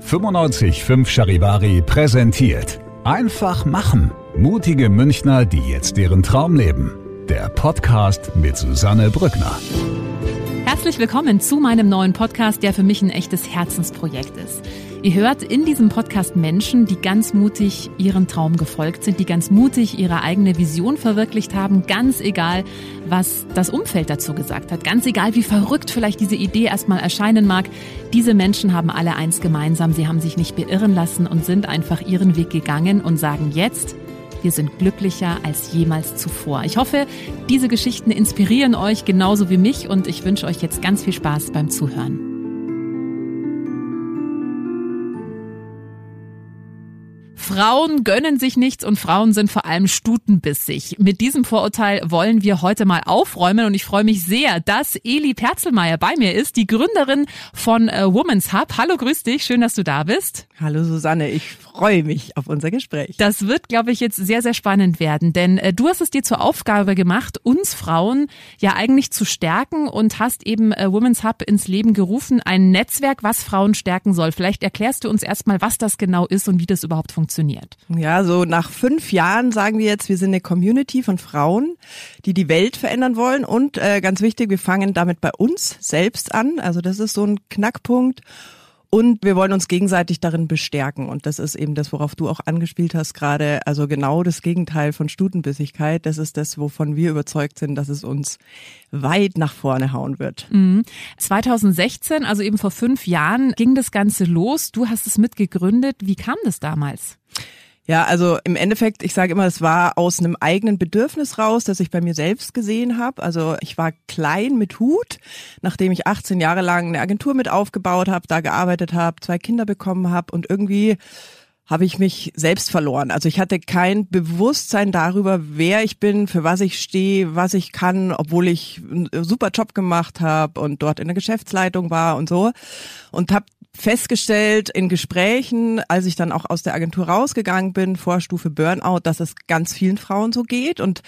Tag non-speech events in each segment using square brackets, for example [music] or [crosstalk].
955 Charivari präsentiert. Einfach machen. Mutige Münchner, die jetzt deren Traum leben. Der Podcast mit Susanne Brückner. Herzlich willkommen zu meinem neuen Podcast, der für mich ein echtes Herzensprojekt ist. Ihr hört in diesem Podcast Menschen, die ganz mutig ihren Traum gefolgt sind, die ganz mutig ihre eigene Vision verwirklicht haben, ganz egal, was das Umfeld dazu gesagt hat, ganz egal, wie verrückt vielleicht diese Idee erstmal erscheinen mag. Diese Menschen haben alle eins gemeinsam, sie haben sich nicht beirren lassen und sind einfach ihren Weg gegangen und sagen jetzt, wir sind glücklicher als jemals zuvor. Ich hoffe, diese Geschichten inspirieren euch genauso wie mich und ich wünsche euch jetzt ganz viel Spaß beim Zuhören. Frauen gönnen sich nichts und Frauen sind vor allem stutenbissig. Mit diesem Vorurteil wollen wir heute mal aufräumen und ich freue mich sehr, dass Eli Perzelmeier bei mir ist, die Gründerin von äh, Women's Hub. Hallo, grüß dich, schön, dass du da bist. Hallo Susanne, ich freue mich auf unser Gespräch. Das wird, glaube ich, jetzt sehr, sehr spannend werden, denn äh, du hast es dir zur Aufgabe gemacht, uns Frauen ja eigentlich zu stärken und hast eben äh, Women's Hub ins Leben gerufen, ein Netzwerk, was Frauen stärken soll. Vielleicht erklärst du uns erstmal, was das genau ist und wie das überhaupt funktioniert funktioniert? Ja, so nach fünf Jahren sagen wir jetzt, wir sind eine Community von Frauen, die die Welt verändern wollen und äh, ganz wichtig, wir fangen damit bei uns selbst an. Also das ist so ein Knackpunkt. Und wir wollen uns gegenseitig darin bestärken. Und das ist eben das, worauf du auch angespielt hast gerade. Also genau das Gegenteil von Stutenbissigkeit. Das ist das, wovon wir überzeugt sind, dass es uns weit nach vorne hauen wird. Mhm. 2016, also eben vor fünf Jahren, ging das Ganze los. Du hast es mitgegründet. Wie kam das damals? Ja, also im Endeffekt, ich sage immer, es war aus einem eigenen Bedürfnis raus, das ich bei mir selbst gesehen habe. Also ich war klein mit Hut, nachdem ich 18 Jahre lang eine Agentur mit aufgebaut habe, da gearbeitet habe, zwei Kinder bekommen habe und irgendwie habe ich mich selbst verloren. Also ich hatte kein Bewusstsein darüber, wer ich bin, für was ich stehe, was ich kann, obwohl ich einen super Job gemacht habe und dort in der Geschäftsleitung war und so. Und habe festgestellt in Gesprächen, als ich dann auch aus der Agentur rausgegangen bin, Vorstufe Burnout, dass es ganz vielen Frauen so geht und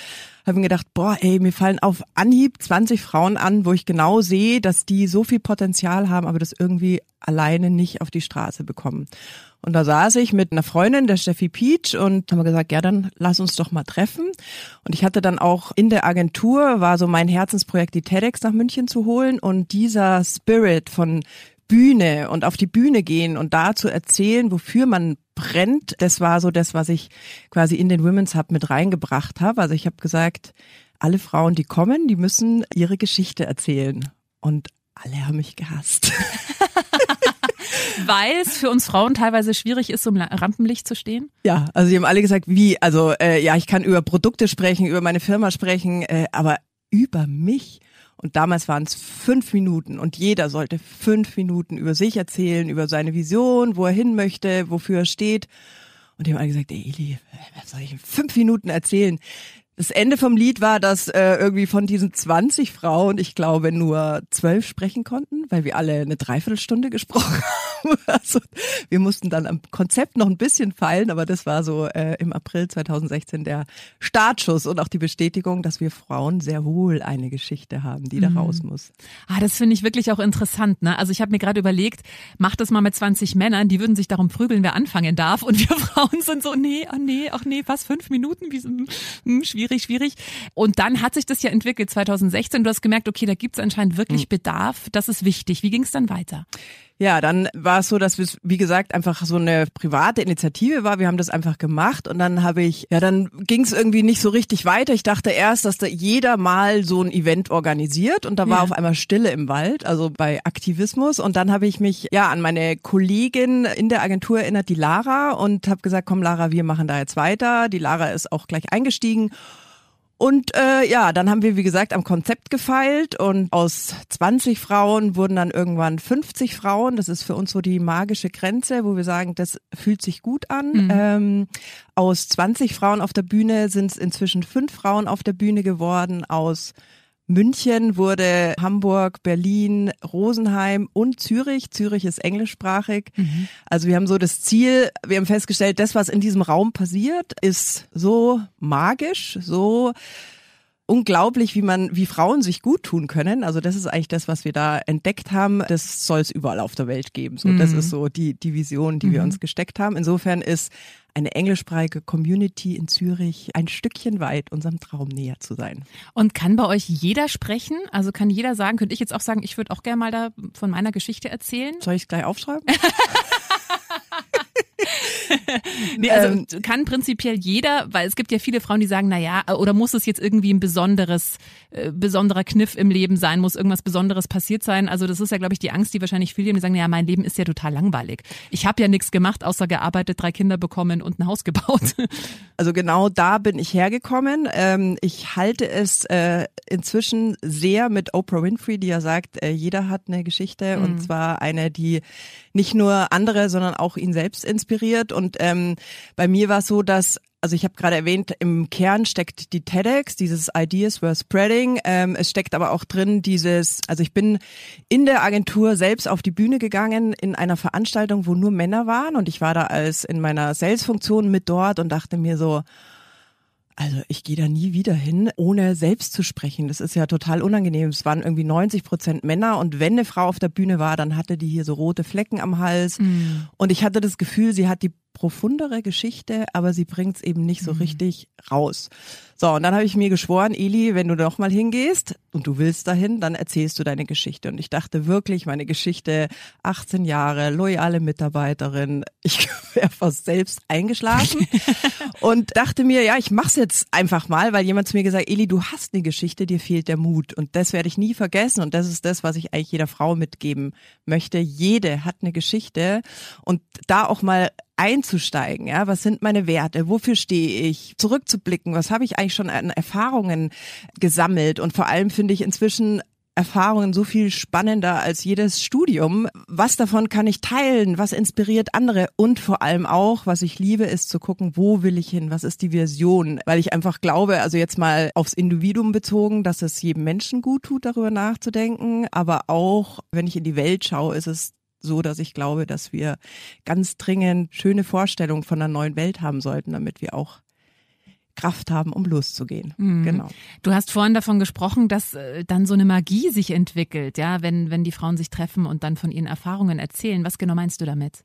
habe mir gedacht, boah, ey, mir fallen auf Anhieb 20 Frauen an, wo ich genau sehe, dass die so viel Potenzial haben, aber das irgendwie alleine nicht auf die Straße bekommen. Und da saß ich mit einer Freundin, der Steffi Peach, und haben gesagt, ja, dann lass uns doch mal treffen. Und ich hatte dann auch in der Agentur, war so mein Herzensprojekt, die TEDx nach München zu holen. Und dieser Spirit von Bühne und auf die Bühne gehen und da zu erzählen, wofür man brennt, das war so das, was ich quasi in den Women's Hub mit reingebracht habe. Also ich habe gesagt, alle Frauen, die kommen, die müssen ihre Geschichte erzählen. Und alle haben mich gehasst. [laughs] Weil es für uns Frauen teilweise schwierig ist, um Rampenlicht zu stehen? Ja, also die haben alle gesagt, wie, also äh, ja, ich kann über Produkte sprechen, über meine Firma sprechen, äh, aber über mich. Und damals waren es fünf Minuten und jeder sollte fünf Minuten über sich erzählen, über seine Vision, wo er hin möchte, wofür er steht. Und die haben alle gesagt, ey Eli, was soll ich in fünf Minuten erzählen? Das Ende vom Lied war, dass äh, irgendwie von diesen 20 Frauen, ich glaube, nur zwölf sprechen konnten, weil wir alle eine Dreiviertelstunde gesprochen [laughs] haben. [laughs] Also wir mussten dann am Konzept noch ein bisschen feilen, aber das war so äh, im April 2016 der Startschuss und auch die Bestätigung, dass wir Frauen sehr wohl eine Geschichte haben, die da mhm. raus muss. Ah, das finde ich wirklich auch interessant. Ne? Also ich habe mir gerade überlegt, mach das mal mit 20 Männern, die würden sich darum prügeln, wer anfangen darf. Und wir [laughs] Frauen sind so, nee, ach nee, ach nee, was, fünf Minuten? Wie, hm, hm schwierig schwierig. Und dann hat sich das ja entwickelt 2016. Du hast gemerkt, okay, da gibt es anscheinend wirklich hm. Bedarf. Das ist wichtig. Wie ging es dann weiter? Ja, dann war es so, dass es, wie gesagt, einfach so eine private Initiative war. Wir haben das einfach gemacht und dann habe ich, ja, dann ging es irgendwie nicht so richtig weiter. Ich dachte erst, dass da jeder mal so ein Event organisiert und da war ja. auf einmal Stille im Wald, also bei Aktivismus. Und dann habe ich mich ja an meine Kollegin in der Agentur erinnert, die Lara, und habe gesagt, komm Lara, wir machen da jetzt weiter. Die Lara ist auch gleich eingestiegen. Und äh, ja, dann haben wir, wie gesagt, am Konzept gefeilt und aus 20 Frauen wurden dann irgendwann 50 Frauen. Das ist für uns so die magische Grenze, wo wir sagen, das fühlt sich gut an. Mhm. Ähm, aus 20 Frauen auf der Bühne sind es inzwischen fünf Frauen auf der Bühne geworden. Aus München wurde Hamburg, Berlin, Rosenheim und Zürich. Zürich ist englischsprachig. Mhm. Also wir haben so das Ziel, wir haben festgestellt, das, was in diesem Raum passiert, ist so magisch, so unglaublich, wie man, wie Frauen sich gut tun können. Also das ist eigentlich das, was wir da entdeckt haben. Das soll es überall auf der Welt geben. So, mhm. das ist so die, die Vision, die mhm. wir uns gesteckt haben. Insofern ist eine englischsprachige Community in Zürich ein Stückchen weit unserem Traum näher zu sein. Und kann bei euch jeder sprechen? Also kann jeder sagen, könnte ich jetzt auch sagen, ich würde auch gerne mal da von meiner Geschichte erzählen? Soll ich es gleich aufschreiben? [laughs] [laughs] nee, also ähm, kann prinzipiell jeder, weil es gibt ja viele Frauen, die sagen, na ja, oder muss es jetzt irgendwie ein besonderes, äh, besonderer Kniff im Leben sein, muss irgendwas Besonderes passiert sein? Also das ist ja, glaube ich, die Angst, die wahrscheinlich viele haben, die sagen, ja, mein Leben ist ja total langweilig. Ich habe ja nichts gemacht, außer gearbeitet, drei Kinder bekommen und ein Haus gebaut. [laughs] Also genau da bin ich hergekommen. Ähm, ich halte es äh, inzwischen sehr mit Oprah Winfrey, die ja sagt, äh, jeder hat eine Geschichte mhm. und zwar eine, die nicht nur andere, sondern auch ihn selbst inspiriert. Und ähm, bei mir war es so, dass also ich habe gerade erwähnt, im Kern steckt die TEDx, dieses Ideas Worth Spreading. Ähm, es steckt aber auch drin dieses, also ich bin in der Agentur selbst auf die Bühne gegangen in einer Veranstaltung, wo nur Männer waren und ich war da als in meiner Sales-Funktion mit dort und dachte mir so, also ich gehe da nie wieder hin, ohne selbst zu sprechen. Das ist ja total unangenehm. Es waren irgendwie 90 Prozent Männer und wenn eine Frau auf der Bühne war, dann hatte die hier so rote Flecken am Hals. Mhm. Und ich hatte das Gefühl, sie hat die profundere Geschichte, aber sie bringt es eben nicht so mhm. richtig raus. So, und dann habe ich mir geschworen, Eli, wenn du noch mal hingehst und du willst dahin, dann erzählst du deine Geschichte. Und ich dachte wirklich, meine Geschichte, 18 Jahre, loyale Mitarbeiterin, [laughs] ich wäre fast selbst eingeschlafen [laughs] und dachte mir, ja, ich mach's jetzt einfach mal, weil jemand zu mir gesagt, Eli, du hast eine Geschichte, dir fehlt der Mut. Und das werde ich nie vergessen. Und das ist das, was ich eigentlich jeder Frau mitgeben möchte. Jede hat eine Geschichte und da auch mal einzusteigen. Ja, was sind meine Werte? Wofür stehe ich? Zurückzublicken. Was habe ich eigentlich schon an Erfahrungen gesammelt? Und vor allem finde ich inzwischen Erfahrungen so viel spannender als jedes Studium. Was davon kann ich teilen? Was inspiriert andere? Und vor allem auch, was ich liebe, ist zu gucken, wo will ich hin? Was ist die Version? Weil ich einfach glaube, also jetzt mal aufs Individuum bezogen, dass es jedem Menschen gut tut, darüber nachzudenken. Aber auch, wenn ich in die Welt schaue, ist es so, dass ich glaube, dass wir ganz dringend schöne Vorstellungen von einer neuen Welt haben sollten, damit wir auch Kraft haben, um loszugehen. Mhm. Genau. Du hast vorhin davon gesprochen, dass äh, dann so eine Magie sich entwickelt, ja, wenn, wenn die Frauen sich treffen und dann von ihren Erfahrungen erzählen. Was genau meinst du damit?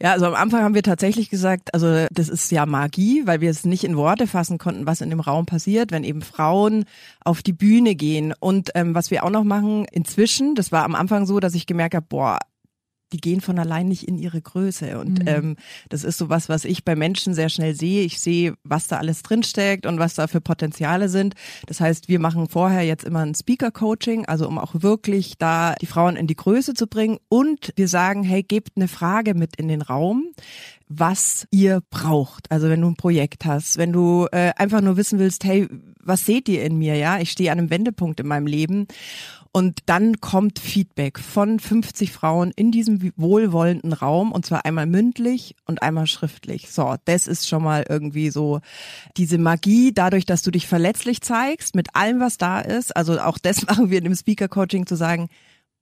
Ja, also am Anfang haben wir tatsächlich gesagt, also das ist ja Magie, weil wir es nicht in Worte fassen konnten, was in dem Raum passiert, wenn eben Frauen auf die Bühne gehen. Und ähm, was wir auch noch machen inzwischen, das war am Anfang so, dass ich gemerkt habe, boah, die gehen von allein nicht in ihre Größe. Und mhm. ähm, das ist so was, was ich bei Menschen sehr schnell sehe. Ich sehe, was da alles drinsteckt und was da für Potenziale sind. Das heißt, wir machen vorher jetzt immer ein Speaker-Coaching, also um auch wirklich da die Frauen in die Größe zu bringen. Und wir sagen, hey, gebt eine Frage mit in den Raum was ihr braucht. Also wenn du ein Projekt hast, wenn du äh, einfach nur wissen willst, hey, was seht ihr in mir? Ja, ich stehe an einem Wendepunkt in meinem Leben und dann kommt Feedback von 50 Frauen in diesem wohlwollenden Raum und zwar einmal mündlich und einmal schriftlich. So, das ist schon mal irgendwie so diese Magie dadurch, dass du dich verletzlich zeigst mit allem, was da ist. Also auch das [laughs] machen wir in dem Speaker Coaching zu sagen,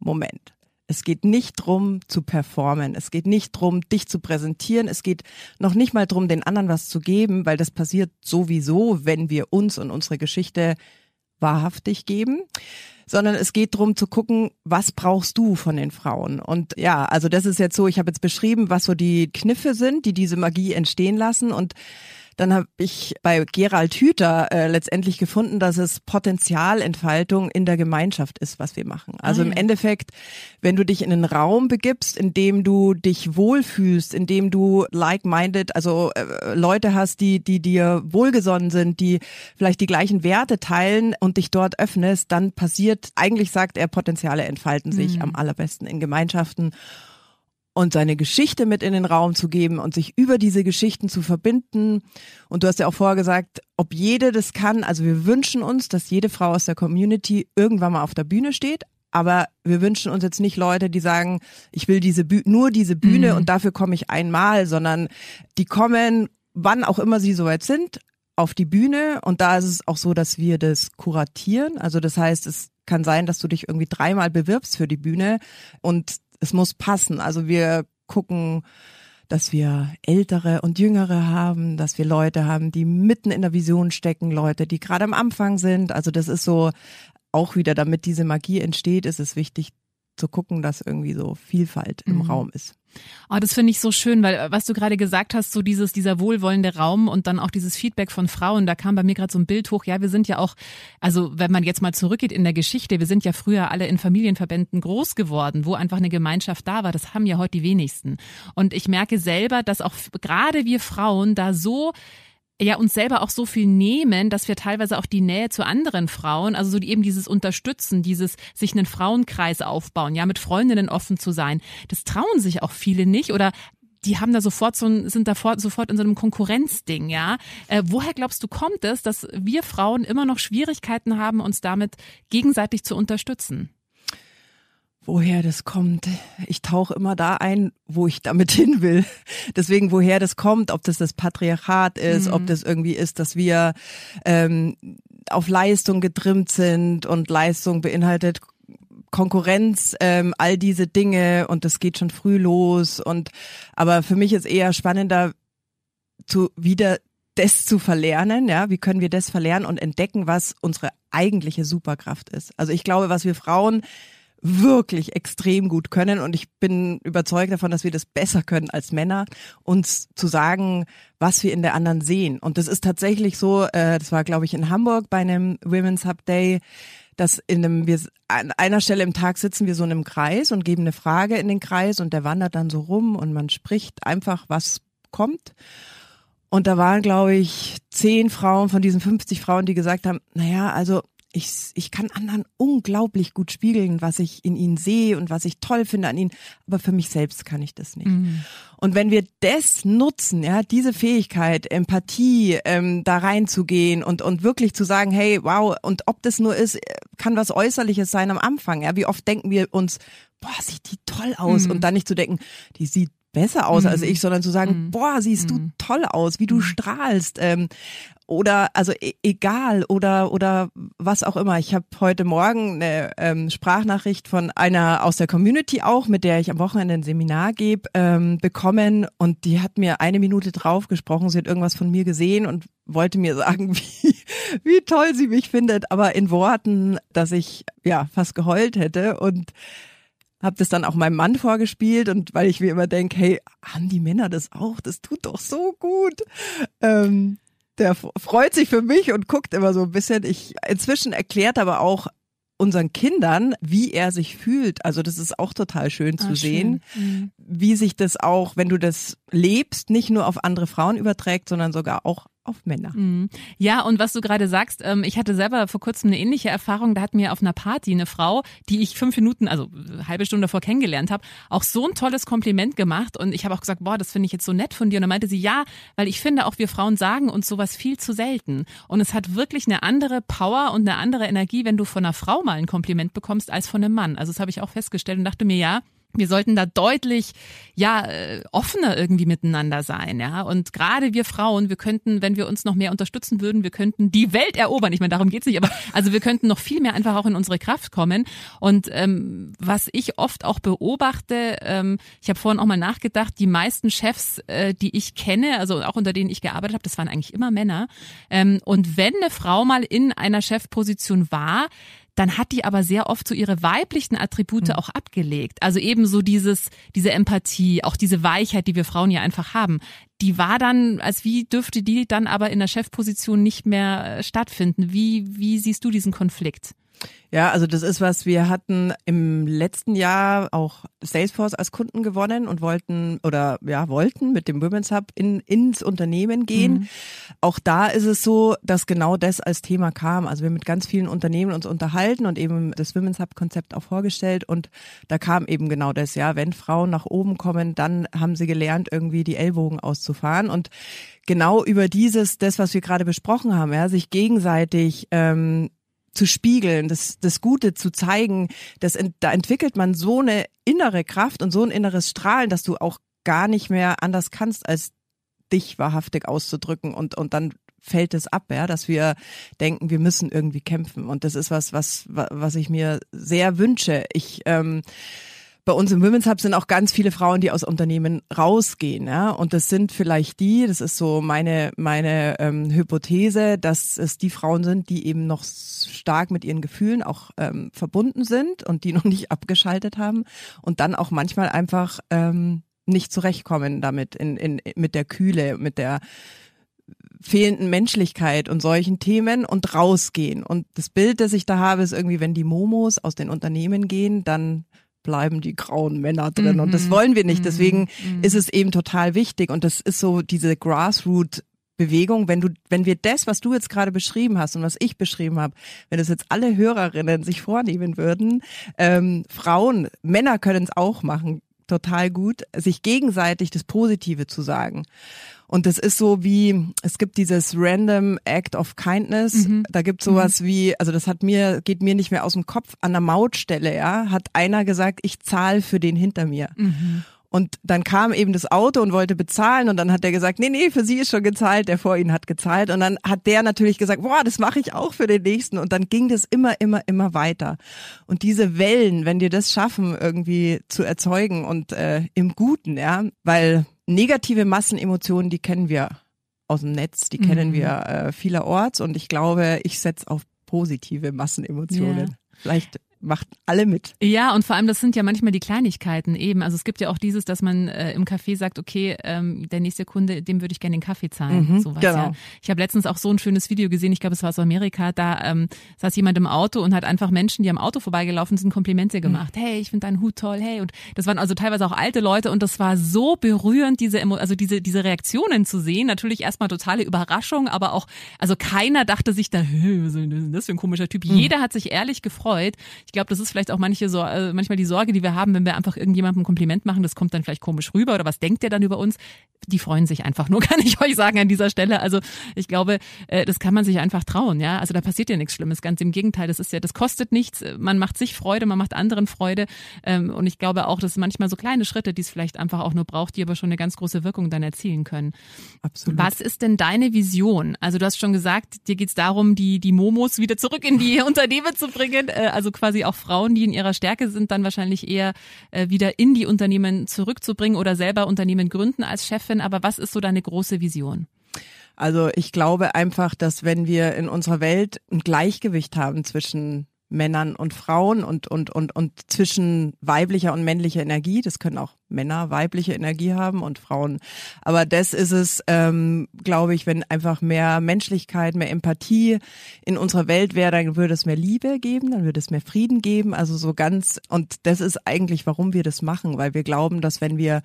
Moment, es geht nicht drum zu performen. Es geht nicht drum, dich zu präsentieren. Es geht noch nicht mal drum, den anderen was zu geben, weil das passiert sowieso, wenn wir uns und unsere Geschichte wahrhaftig geben sondern es geht darum zu gucken, was brauchst du von den Frauen? Und ja, also das ist jetzt so, ich habe jetzt beschrieben, was so die Kniffe sind, die diese Magie entstehen lassen und dann habe ich bei Gerald Hüther äh, letztendlich gefunden, dass es Potenzialentfaltung in der Gemeinschaft ist, was wir machen. Also ah, ja. im Endeffekt, wenn du dich in einen Raum begibst, in dem du dich wohlfühlst, in dem du like-minded, also äh, Leute hast, die, die dir wohlgesonnen sind, die vielleicht die gleichen Werte teilen und dich dort öffnest, dann passiert, eigentlich sagt er, Potenziale entfalten sich mhm. am allerbesten in Gemeinschaften. Und seine Geschichte mit in den Raum zu geben und sich über diese Geschichten zu verbinden. Und du hast ja auch vorher gesagt, ob jede das kann. Also wir wünschen uns, dass jede Frau aus der Community irgendwann mal auf der Bühne steht. Aber wir wünschen uns jetzt nicht Leute, die sagen, ich will diese Büh nur diese Bühne mhm. und dafür komme ich einmal, sondern die kommen, wann auch immer sie soweit sind, auf die Bühne. Und da ist es auch so, dass wir das kuratieren. Also das heißt, es kann sein, dass du dich irgendwie dreimal bewirbst für die Bühne und es muss passen. Also wir gucken, dass wir ältere und jüngere haben, dass wir Leute haben, die mitten in der Vision stecken, Leute, die gerade am Anfang sind. Also das ist so auch wieder, damit diese Magie entsteht, ist es wichtig zu gucken, dass irgendwie so Vielfalt im mhm. Raum ist. Oh, das finde ich so schön, weil äh, was du gerade gesagt hast, so dieses dieser wohlwollende Raum und dann auch dieses Feedback von Frauen, da kam bei mir gerade so ein Bild hoch. Ja, wir sind ja auch, also wenn man jetzt mal zurückgeht in der Geschichte, wir sind ja früher alle in Familienverbänden groß geworden, wo einfach eine Gemeinschaft da war. Das haben ja heute die wenigsten. Und ich merke selber, dass auch gerade wir Frauen da so ja uns selber auch so viel nehmen, dass wir teilweise auch die Nähe zu anderen Frauen, also so eben dieses Unterstützen, dieses sich einen Frauenkreis aufbauen, ja, mit Freundinnen offen zu sein, das trauen sich auch viele nicht oder die haben da sofort so sind da sofort in so einem Konkurrenzding, ja. Äh, woher glaubst du, kommt es, dass wir Frauen immer noch Schwierigkeiten haben, uns damit gegenseitig zu unterstützen? Woher das kommt. Ich tauche immer da ein, wo ich damit [laughs] hin will. Deswegen, woher das kommt, ob das das Patriarchat ist, mhm. ob das irgendwie ist, dass wir ähm, auf Leistung getrimmt sind und Leistung beinhaltet Konkurrenz, ähm, all diese Dinge und das geht schon früh los. Und aber für mich ist eher spannender zu wieder das zu verlernen, ja, wie können wir das verlernen und entdecken, was unsere eigentliche Superkraft ist. Also ich glaube, was wir Frauen wirklich extrem gut können und ich bin überzeugt davon, dass wir das besser können als Männer, uns zu sagen, was wir in der anderen sehen. Und das ist tatsächlich so, äh, das war glaube ich in Hamburg bei einem Women's Hub Day, dass in einem, wir an einer Stelle im Tag sitzen wir so in einem Kreis und geben eine Frage in den Kreis und der wandert dann so rum und man spricht einfach, was kommt. Und da waren, glaube ich, zehn Frauen von diesen 50 Frauen, die gesagt haben, naja, also ich, ich kann anderen unglaublich gut spiegeln, was ich in ihnen sehe und was ich toll finde an ihnen, aber für mich selbst kann ich das nicht. Mhm. Und wenn wir das nutzen, ja, diese Fähigkeit, Empathie, ähm, da reinzugehen und, und wirklich zu sagen, hey, wow, und ob das nur ist, kann was Äußerliches sein am Anfang, ja, wie oft denken wir uns, boah, sieht die toll aus mhm. und dann nicht zu denken, die sieht besser aus mhm. als ich, sondern zu sagen, mhm. boah, siehst du mhm. toll aus, wie du mhm. strahlst. Ähm, oder also e egal oder oder was auch immer. Ich habe heute Morgen eine ähm, Sprachnachricht von einer aus der Community auch, mit der ich am Wochenende ein Seminar gebe, ähm, bekommen und die hat mir eine Minute drauf gesprochen. Sie hat irgendwas von mir gesehen und wollte mir sagen, [laughs] wie, wie toll sie mich findet, aber in Worten, dass ich ja fast geheult hätte und habe das dann auch meinem Mann vorgespielt und weil ich mir immer denke, hey, haben die Männer das auch? Das tut doch so gut. Ähm, der freut sich für mich und guckt immer so ein bisschen. Ich inzwischen erklärt aber auch unseren Kindern, wie er sich fühlt. Also das ist auch total schön zu ah, sehen, schön. Mhm. wie sich das auch, wenn du das lebst, nicht nur auf andere Frauen überträgt, sondern sogar auch auf Männer. Mhm. Ja, und was du gerade sagst, ähm, ich hatte selber vor kurzem eine ähnliche Erfahrung. Da hat mir auf einer Party eine Frau, die ich fünf Minuten, also eine halbe Stunde davor kennengelernt habe, auch so ein tolles Kompliment gemacht. Und ich habe auch gesagt, boah, das finde ich jetzt so nett von dir. Und dann meinte sie, ja, weil ich finde, auch wir Frauen sagen uns sowas viel zu selten. Und es hat wirklich eine andere Power und eine andere Energie, wenn du von einer Frau mal ein Kompliment bekommst, als von einem Mann. Also das habe ich auch festgestellt und dachte mir, ja, wir sollten da deutlich ja äh, offener irgendwie miteinander sein, ja. Und gerade wir Frauen, wir könnten, wenn wir uns noch mehr unterstützen würden, wir könnten die Welt erobern. Ich meine, darum geht's nicht, aber [laughs] also wir könnten noch viel mehr einfach auch in unsere Kraft kommen. Und ähm, was ich oft auch beobachte, ähm, ich habe vorhin auch mal nachgedacht, die meisten Chefs, äh, die ich kenne, also auch unter denen ich gearbeitet habe, das waren eigentlich immer Männer. Ähm, und wenn eine Frau mal in einer Chefposition war, dann hat die aber sehr oft so ihre weiblichen Attribute mhm. auch abgelegt. Also eben so dieses, diese Empathie, auch diese Weichheit, die wir Frauen ja einfach haben. Die war dann, als wie dürfte die dann aber in der Chefposition nicht mehr äh, stattfinden? Wie, wie siehst du diesen Konflikt? Ja, also das ist was, wir hatten im letzten Jahr auch Salesforce als Kunden gewonnen und wollten oder ja, wollten mit dem Women's Hub in, ins Unternehmen gehen. Mhm. Auch da ist es so, dass genau das als Thema kam. Also wir mit ganz vielen Unternehmen uns unterhalten und eben das Women's Hub Konzept auch vorgestellt und da kam eben genau das, ja, wenn Frauen nach oben kommen, dann haben sie gelernt, irgendwie die Ellbogen auszufahren und genau über dieses, das, was wir gerade besprochen haben, ja, sich gegenseitig ähm, zu spiegeln, das, das Gute zu zeigen, das, da entwickelt man so eine innere Kraft und so ein inneres Strahlen, dass du auch gar nicht mehr anders kannst, als dich wahrhaftig auszudrücken und, und dann fällt es ab, ja, dass wir denken, wir müssen irgendwie kämpfen. Und das ist was, was, was ich mir sehr wünsche. Ich ähm, bei uns im Women's Hub sind auch ganz viele Frauen, die aus Unternehmen rausgehen. Ja? Und das sind vielleicht die, das ist so meine, meine ähm, Hypothese, dass es die Frauen sind, die eben noch stark mit ihren Gefühlen auch ähm, verbunden sind und die [laughs] noch nicht abgeschaltet haben und dann auch manchmal einfach ähm, nicht zurechtkommen damit, in, in, mit der Kühle, mit der fehlenden Menschlichkeit und solchen Themen und rausgehen. Und das Bild, das ich da habe, ist irgendwie, wenn die Momos aus den Unternehmen gehen, dann bleiben die grauen Männer drin. Mhm. Und das mhm. wollen wir nicht. Deswegen mhm. ist es eben total wichtig. Und das ist so diese Grassroot Bewegung, wenn du, wenn wir das, was du jetzt gerade beschrieben hast und was ich beschrieben habe, wenn das jetzt alle Hörerinnen sich vornehmen würden, ähm, Frauen, Männer können es auch machen, total gut, sich gegenseitig das Positive zu sagen. Und das ist so wie, es gibt dieses Random Act of Kindness. Mhm. Da gibt sowas mhm. wie, also das hat mir, geht mir nicht mehr aus dem Kopf, an der Mautstelle, ja, hat einer gesagt, ich zahle für den hinter mir. Mhm. Und dann kam eben das Auto und wollte bezahlen und dann hat er gesagt, nee, nee, für sie ist schon gezahlt, der vor ihnen hat gezahlt. Und dann hat der natürlich gesagt, boah, das mache ich auch für den nächsten. Und dann ging das immer, immer, immer weiter. Und diese Wellen, wenn die das schaffen, irgendwie zu erzeugen und äh, im Guten, ja, weil negative Massenemotionen, die kennen wir aus dem Netz, die mhm. kennen wir äh, vielerorts und ich glaube, ich setze auf positive Massenemotionen. Ja. Vielleicht macht alle mit. Ja, und vor allem, das sind ja manchmal die Kleinigkeiten eben. Also es gibt ja auch dieses, dass man äh, im Café sagt, okay, ähm, der nächste Kunde, dem würde ich gerne den Kaffee zahlen. Mhm, sowas, genau. ja. Ich habe letztens auch so ein schönes Video gesehen, ich glaube, es war aus Amerika, da ähm, saß jemand im Auto und hat einfach Menschen, die am Auto vorbeigelaufen sind, Komplimente mhm. gemacht. Mhm. Hey, ich finde deinen Hut toll, hey. Und das waren also teilweise auch alte Leute und das war so berührend, diese, also diese, diese Reaktionen zu sehen. Natürlich erstmal totale Überraschung, aber auch, also keiner dachte sich da, was ist denn das für ein komischer Typ? Mhm. Jeder hat sich ehrlich gefreut. Ich glaube, das ist vielleicht auch manche so, äh, manchmal die Sorge, die wir haben, wenn wir einfach irgendjemandem ein Kompliment machen, das kommt dann vielleicht komisch rüber oder was denkt der dann über uns? Die freuen sich einfach nur, [laughs] kann ich euch sagen an dieser Stelle. Also ich glaube, äh, das kann man sich einfach trauen, ja. Also da passiert ja nichts Schlimmes. Ganz im Gegenteil, das ist ja, das kostet nichts. Man macht sich Freude, man macht anderen Freude. Ähm, und ich glaube auch, dass manchmal so kleine Schritte, die es vielleicht einfach auch nur braucht, die aber schon eine ganz große Wirkung dann erzielen können. Absolut. Was ist denn deine Vision? Also du hast schon gesagt, dir geht es darum, die, die Momos wieder zurück in die [laughs] Unternehmen zu bringen, äh, also quasi auch Frauen Frauen, die in ihrer Stärke sind, dann wahrscheinlich eher äh, wieder in die Unternehmen zurückzubringen oder selber Unternehmen gründen als Chefin. Aber was ist so deine große Vision? Also ich glaube einfach, dass wenn wir in unserer Welt ein Gleichgewicht haben zwischen Männern und Frauen und, und, und, und zwischen weiblicher und männlicher Energie. Das können auch Männer weibliche Energie haben und Frauen. Aber das ist es, ähm, glaube ich, wenn einfach mehr Menschlichkeit, mehr Empathie in unserer Welt wäre, dann würde es mehr Liebe geben, dann würde es mehr Frieden geben. Also so ganz, und das ist eigentlich, warum wir das machen, weil wir glauben, dass wenn wir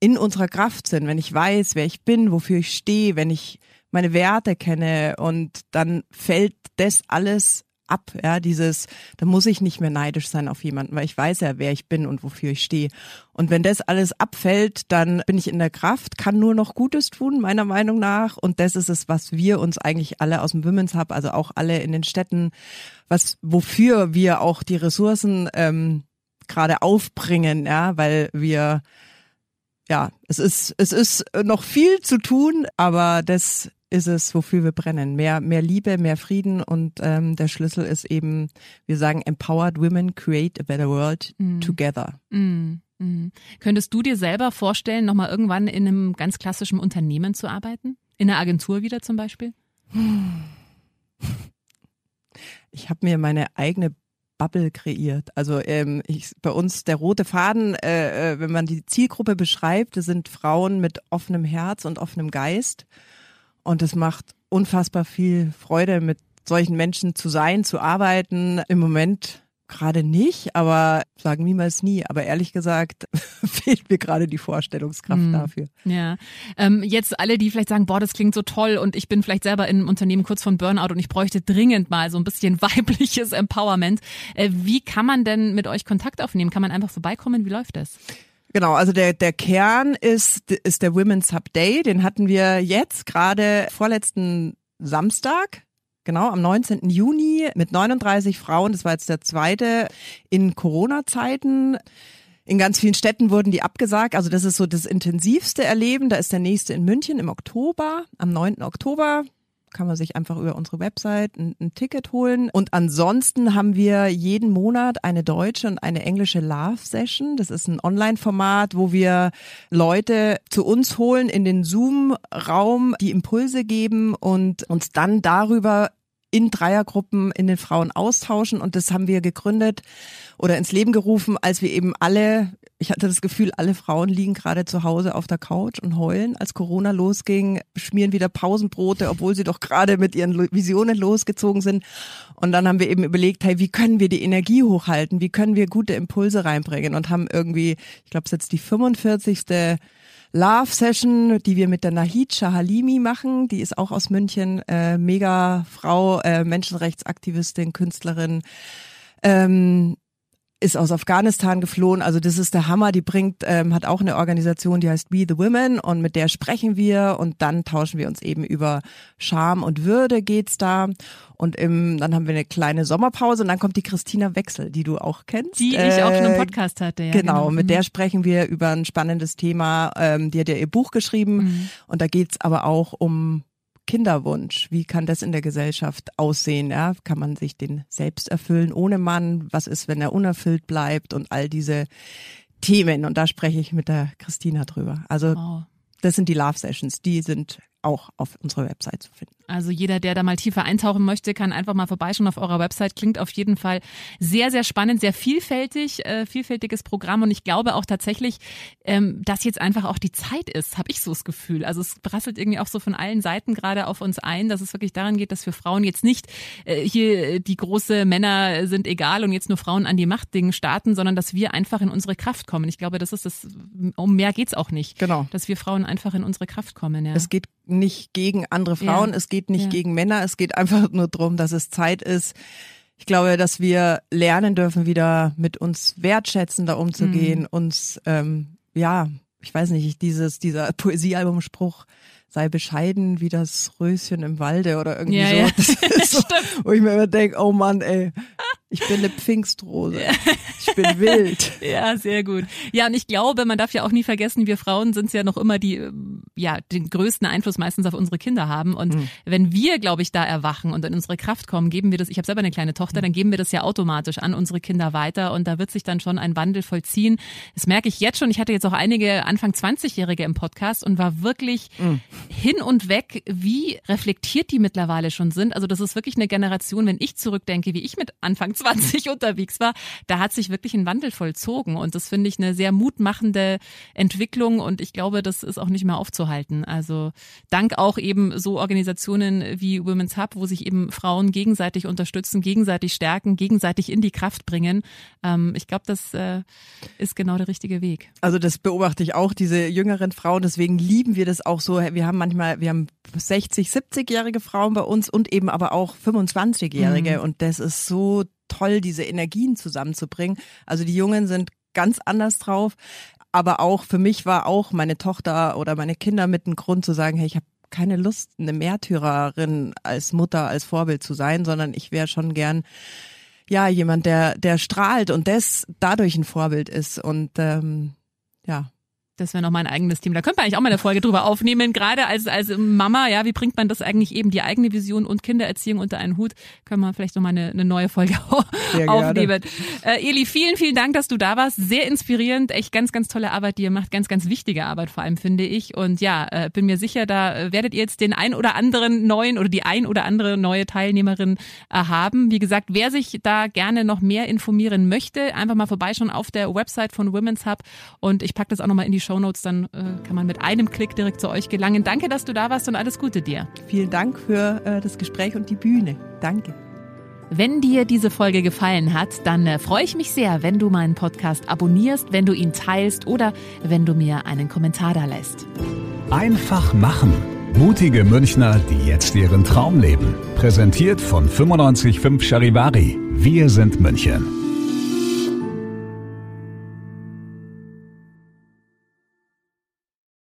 in unserer Kraft sind, wenn ich weiß, wer ich bin, wofür ich stehe, wenn ich meine Werte kenne und dann fällt das alles ab, ja, dieses, da muss ich nicht mehr neidisch sein auf jemanden, weil ich weiß ja, wer ich bin und wofür ich stehe. Und wenn das alles abfällt, dann bin ich in der Kraft, kann nur noch Gutes tun, meiner Meinung nach. Und das ist es, was wir uns eigentlich alle aus dem Women's Hub, also auch alle in den Städten, was, wofür wir auch die Ressourcen ähm, gerade aufbringen, ja, weil wir ja, es ist, es ist noch viel zu tun, aber das ist es, wofür wir brennen. Mehr, mehr Liebe, mehr Frieden und ähm, der Schlüssel ist eben, wir sagen, empowered women create a better world mm. together. Mm. Mm. Könntest du dir selber vorstellen, nochmal irgendwann in einem ganz klassischen Unternehmen zu arbeiten? In einer Agentur wieder zum Beispiel? Ich habe mir meine eigene Bubble kreiert. Also ähm, ich, bei uns der rote Faden, äh, äh wenn man die Zielgruppe beschreibt, das sind Frauen mit offenem Herz und offenem Geist und es macht unfassbar viel Freude, mit solchen Menschen zu sein, zu arbeiten. Im Moment gerade nicht, aber sagen niemals nie. Aber ehrlich gesagt [laughs] fehlt mir gerade die Vorstellungskraft mhm. dafür. Ja, ähm, jetzt alle, die vielleicht sagen, boah, das klingt so toll und ich bin vielleicht selber in einem Unternehmen kurz von Burnout und ich bräuchte dringend mal so ein bisschen [laughs] weibliches Empowerment. Äh, wie kann man denn mit euch Kontakt aufnehmen? Kann man einfach vorbeikommen? Wie läuft das? Genau, also der, der Kern ist, ist der Women's Hub Day. Den hatten wir jetzt gerade vorletzten Samstag Genau, am 19. Juni mit 39 Frauen, das war jetzt der zweite in Corona-Zeiten. In ganz vielen Städten wurden die abgesagt. Also das ist so das intensivste Erleben. Da ist der nächste in München im Oktober, am 9. Oktober kann man sich einfach über unsere Website ein, ein, Ticket holen. Und ansonsten haben wir jeden Monat eine deutsche und eine englische Love Session. Das ist ein Online-Format, wo wir Leute zu uns holen in den Zoom-Raum, die Impulse geben und uns dann darüber in Dreiergruppen in den Frauen austauschen. Und das haben wir gegründet oder ins Leben gerufen, als wir eben alle, ich hatte das Gefühl, alle Frauen liegen gerade zu Hause auf der Couch und heulen. Als Corona losging, schmieren wieder Pausenbrote, obwohl sie doch gerade mit ihren Visionen losgezogen sind. Und dann haben wir eben überlegt, hey, wie können wir die Energie hochhalten? Wie können wir gute Impulse reinbringen? Und haben irgendwie, ich glaube, es ist jetzt die 45. Love Session, die wir mit der Nahid Shahalimi machen. Die ist auch aus München, äh, mega Frau, äh, Menschenrechtsaktivistin, Künstlerin. Ähm, ist aus Afghanistan geflohen. Also das ist der Hammer. Die bringt, ähm, hat auch eine Organisation, die heißt Be the Women und mit der sprechen wir und dann tauschen wir uns eben über Scham und Würde geht's da. Und im, dann haben wir eine kleine Sommerpause und dann kommt die Christina Wechsel, die du auch kennst. Die ich auch schon im äh, Podcast hatte, ja. Genau, genau. mit der mhm. sprechen wir über ein spannendes Thema. Ähm, die hat ja ihr Buch geschrieben mhm. und da geht's aber auch um Kinderwunsch? Wie kann das in der Gesellschaft aussehen? Ja? Kann man sich den selbst erfüllen ohne Mann? Was ist, wenn er unerfüllt bleibt? Und all diese Themen. Und da spreche ich mit der Christina drüber. Also wow. das sind die Love Sessions. Die sind auch auf unserer Website zu finden. Also jeder, der da mal tiefer eintauchen möchte, kann einfach mal vorbeischauen auf eurer Website. Klingt auf jeden Fall sehr, sehr spannend, sehr vielfältig, äh, vielfältiges Programm. Und ich glaube auch tatsächlich, ähm, dass jetzt einfach auch die Zeit ist, habe ich so das Gefühl. Also es brasselt irgendwie auch so von allen Seiten gerade auf uns ein, dass es wirklich daran geht, dass wir Frauen jetzt nicht äh, hier die große Männer sind egal und jetzt nur Frauen an die Macht Dingen starten, sondern dass wir einfach in unsere Kraft kommen. Ich glaube, das ist das, um mehr geht's auch nicht. Genau. Dass wir Frauen einfach in unsere Kraft kommen. Ja. Es geht nicht gegen andere Frauen, ja. es geht nicht ja. gegen Männer, es geht einfach [laughs] nur darum, dass es Zeit ist. Ich glaube, dass wir lernen dürfen, wieder mit uns wertschätzender umzugehen, mhm. uns, ähm, ja, ich weiß nicht, dieses, dieser [laughs] Poesiealbumspruch, sei bescheiden wie das Röschen im Walde oder irgendwie ja, so. Ja. [laughs] So wo ich mir immer denke, oh Mann, ey, ich bin eine Pfingstrose. Ich bin wild. ja, sehr gut. Ja, und ich glaube, man darf ja auch nie vergessen, wir Frauen sind ja noch immer die, ja, den größten Einfluss meistens auf unsere Kinder haben. Und mhm. wenn wir, glaube ich, da erwachen und in unsere Kraft kommen, geben wir das, ich habe selber eine kleine Tochter, dann geben wir das ja automatisch an unsere Kinder weiter und da wird sich dann schon ein Wandel vollziehen. Das merke ich jetzt schon. Ich hatte jetzt auch einige Anfang 20-Jährige im Podcast und war wirklich mhm. hin und weg, wie reflektiert die mittlerweile schon sind. Also das ist wirklich eine Generation, wenn ich zurückdenke, wie ich mit Anfang [laughs] 20 unterwegs war, da hat sich wirklich ein Wandel vollzogen. Und das finde ich eine sehr mutmachende Entwicklung. Und ich glaube, das ist auch nicht mehr aufzuhalten. Also dank auch eben so Organisationen wie Women's Hub, wo sich eben Frauen gegenseitig unterstützen, gegenseitig stärken, gegenseitig in die Kraft bringen. Ähm, ich glaube, das äh, ist genau der richtige Weg. Also das beobachte ich auch, diese jüngeren Frauen. Deswegen lieben wir das auch so. Wir haben manchmal, wir haben 60, 70-jährige Frauen bei uns und eben aber auch 25-jährige. Mhm. Und das ist so toll, diese Energien zusammenzubringen. Also die Jungen sind ganz anders drauf. Aber auch für mich war auch meine Tochter oder meine Kinder mit einem Grund zu sagen, hey, ich habe keine Lust, eine Märtyrerin als Mutter, als Vorbild zu sein, sondern ich wäre schon gern ja jemand, der der strahlt und das dadurch ein Vorbild ist. Und ähm, ja das wäre noch mein eigenes Team. Da könnte man eigentlich auch mal eine Folge drüber aufnehmen. Gerade als, als Mama, ja, wie bringt man das eigentlich eben die eigene Vision und Kindererziehung unter einen Hut? Können wir vielleicht noch mal eine, eine neue Folge [laughs] aufnehmen. Äh, Eli, vielen, vielen Dank, dass du da warst. Sehr inspirierend. Echt ganz, ganz tolle Arbeit, die ihr macht. Ganz, ganz wichtige Arbeit vor allem, finde ich. Und ja, äh, bin mir sicher, da werdet ihr jetzt den ein oder anderen neuen oder die ein oder andere neue Teilnehmerin äh, haben. Wie gesagt, wer sich da gerne noch mehr informieren möchte, einfach mal vorbeischauen auf der Website von Women's Hub. Und ich packe das auch noch mal in die Shownotes, dann äh, kann man mit einem Klick direkt zu euch gelangen. Danke, dass du da warst und alles Gute dir. Vielen Dank für äh, das Gespräch und die Bühne. Danke. Wenn dir diese Folge gefallen hat, dann äh, freue ich mich sehr, wenn du meinen Podcast abonnierst, wenn du ihn teilst oder wenn du mir einen Kommentar da lässt. Einfach machen. Mutige Münchner, die jetzt ihren Traum leben. Präsentiert von 955 Charivari. Wir sind München.